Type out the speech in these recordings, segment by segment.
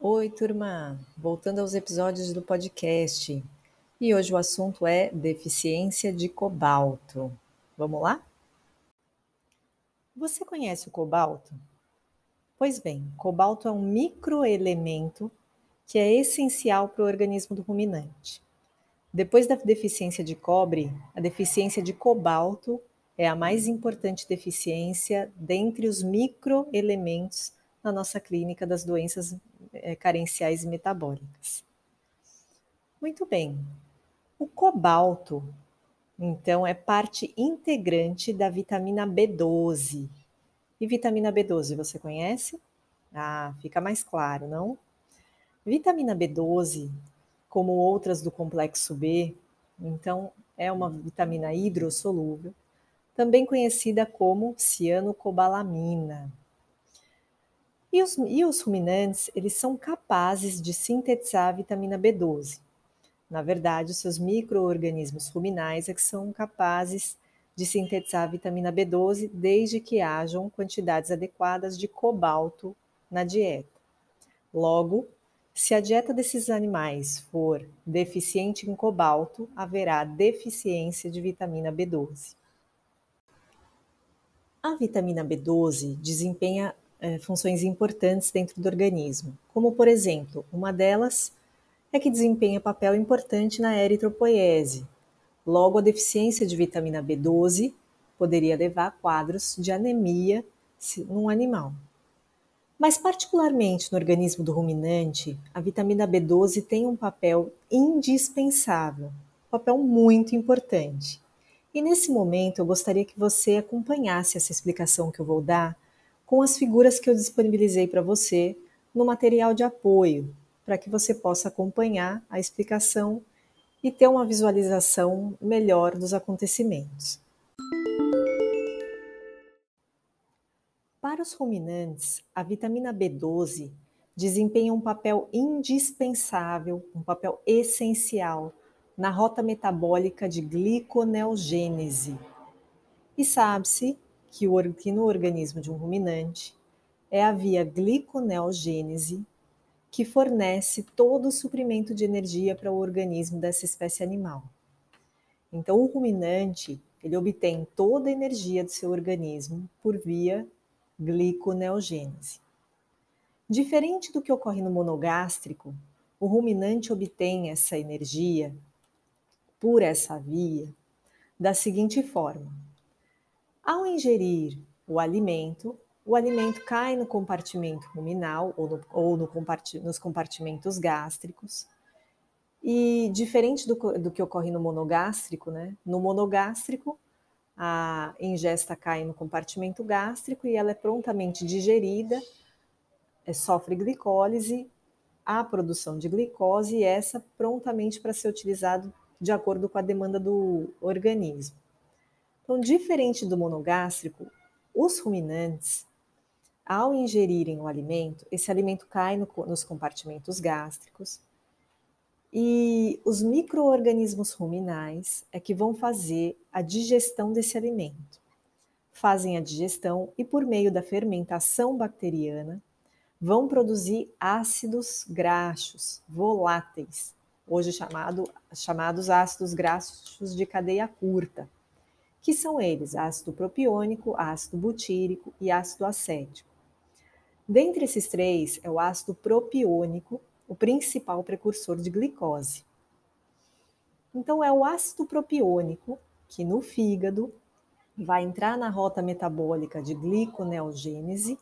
Oi, turma! Voltando aos episódios do podcast. E hoje o assunto é deficiência de cobalto. Vamos lá? Você conhece o cobalto? Pois bem, cobalto é um microelemento que é essencial para o organismo do ruminante. Depois da deficiência de cobre, a deficiência de cobalto é a mais importante deficiência dentre os microelementos na nossa clínica das doenças é, carenciais metabólicas. Muito bem. O cobalto então, é parte integrante da vitamina B12. E vitamina B12 você conhece? Ah, fica mais claro, não? Vitamina B12, como outras do complexo B, então é uma vitamina hidrossolúvel, também conhecida como cianocobalamina. E os, e os ruminantes, eles são capazes de sintetizar a vitamina B12. Na verdade, os seus micro-organismos ruminais é que são capazes de sintetizar a vitamina B12 desde que hajam quantidades adequadas de cobalto na dieta. Logo, se a dieta desses animais for deficiente em cobalto, haverá deficiência de vitamina B12. A vitamina B12 desempenha é, funções importantes dentro do organismo, como, por exemplo, uma delas é que desempenha papel importante na eritropoiese. Logo, a deficiência de vitamina B12 poderia levar a quadros de anemia num animal. Mas, particularmente no organismo do ruminante, a vitamina B12 tem um papel indispensável, um papel muito importante. E nesse momento eu gostaria que você acompanhasse essa explicação que eu vou dar com as figuras que eu disponibilizei para você no material de apoio, para que você possa acompanhar a explicação e ter uma visualização melhor dos acontecimentos. Para os ruminantes, a vitamina B12 desempenha um papel indispensável, um papel essencial na rota metabólica de gliconeogênese. E sabe-se que, que no organismo de um ruminante é a via gliconeogênese que fornece todo o suprimento de energia para o organismo dessa espécie animal. Então, o ruminante ele obtém toda a energia do seu organismo por via gliconeogênese. Diferente do que ocorre no monogástrico, o ruminante obtém essa energia por essa via da seguinte forma: ao ingerir o alimento, o alimento cai no compartimento ruminal ou, no, ou no comparti nos compartimentos gástricos. E diferente do, do que ocorre no monogástrico, né? No monogástrico, a ingesta cai no compartimento gástrico e ela é prontamente digerida, é, sofre glicólise, a produção de glicose e essa prontamente para ser utilizado de acordo com a demanda do organismo. Então, diferente do monogástrico, os ruminantes ao ingerirem o alimento, esse alimento cai no, nos compartimentos gástricos e os micro-organismos ruminais é que vão fazer a digestão desse alimento. Fazem a digestão e, por meio da fermentação bacteriana, vão produzir ácidos graxos voláteis, hoje chamado, chamados ácidos graxos de cadeia curta, que são eles ácido propiônico, ácido butírico e ácido acético. Dentre esses três, é o ácido propiônico o principal precursor de glicose. Então, é o ácido propiônico que no fígado vai entrar na rota metabólica de gliconeogênese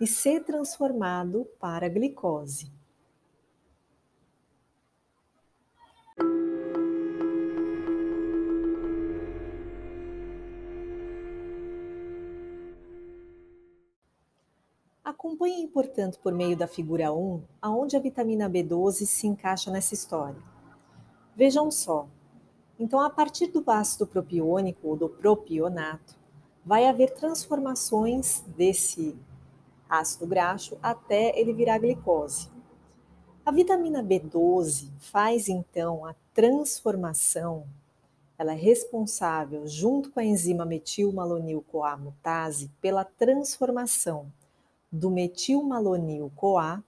e ser transformado para glicose. Acompanhem, portanto, por meio da figura 1, aonde a vitamina B12 se encaixa nessa história. Vejam só. Então, a partir do ácido propiônico ou do propionato, vai haver transformações desse ácido graxo até ele virar glicose. A vitamina B12 faz então a transformação, ela é responsável, junto com a enzima metilmalonil-CoA mutase, pela transformação do metilmalonil-CoA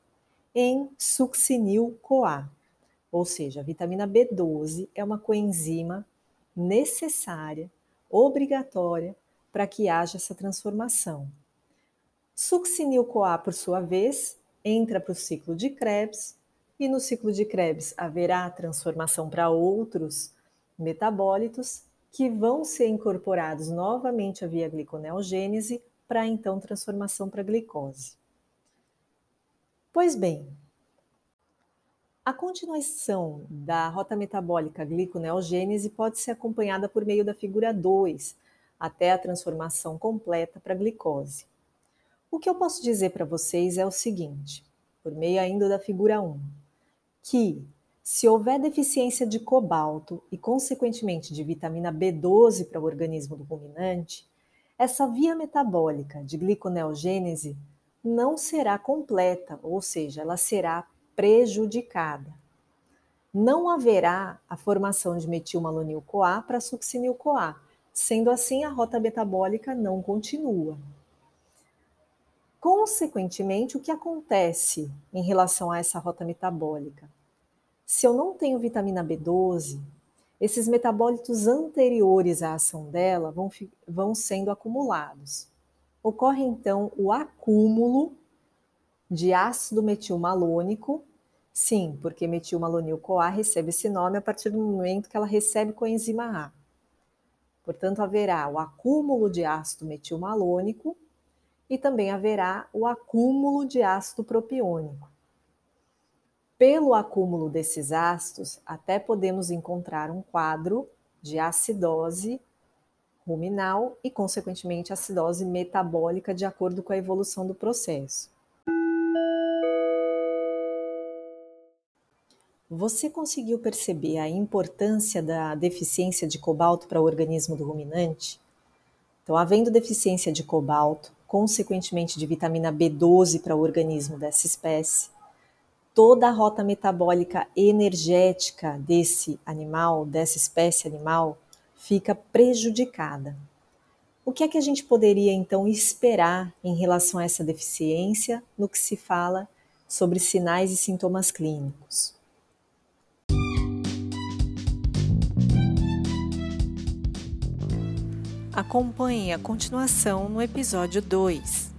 em succinil-CoA. Ou seja, a vitamina B12 é uma coenzima necessária, obrigatória, para que haja essa transformação. Succinil-CoA, por sua vez, entra para o ciclo de Krebs, e no ciclo de Krebs haverá transformação para outros metabólitos que vão ser incorporados novamente via gliconeogênese para então transformação para glicose. Pois bem, a continuação da rota metabólica gliconeogênese pode ser acompanhada por meio da figura 2, até a transformação completa para glicose. O que eu posso dizer para vocês é o seguinte, por meio ainda da figura 1, que se houver deficiência de cobalto e, consequentemente, de vitamina B12 para o organismo do ruminante, essa via metabólica de gliconeogênese não será completa, ou seja, ela será prejudicada. Não haverá a formação de metilmalonil-CoA para succinil-CoA. Sendo assim, a rota metabólica não continua. Consequentemente, o que acontece em relação a essa rota metabólica? Se eu não tenho vitamina B12, esses metabólitos anteriores à ação dela vão, vão sendo acumulados. Ocorre então o acúmulo de ácido metilmalônico, sim, porque metilmalonil-CoA recebe esse nome a partir do momento que ela recebe coenzima A. Portanto, haverá o acúmulo de ácido metilmalônico e também haverá o acúmulo de ácido propiônico. Pelo acúmulo desses ácidos, até podemos encontrar um quadro de acidose ruminal e, consequentemente, acidose metabólica de acordo com a evolução do processo. Você conseguiu perceber a importância da deficiência de cobalto para o organismo do ruminante? Então, havendo deficiência de cobalto, consequentemente de vitamina B12 para o organismo dessa espécie, toda a rota metabólica energética desse animal, dessa espécie animal, fica prejudicada. O que é que a gente poderia então esperar em relação a essa deficiência no que se fala sobre sinais e sintomas clínicos? Acompanhe a continuação no episódio 2.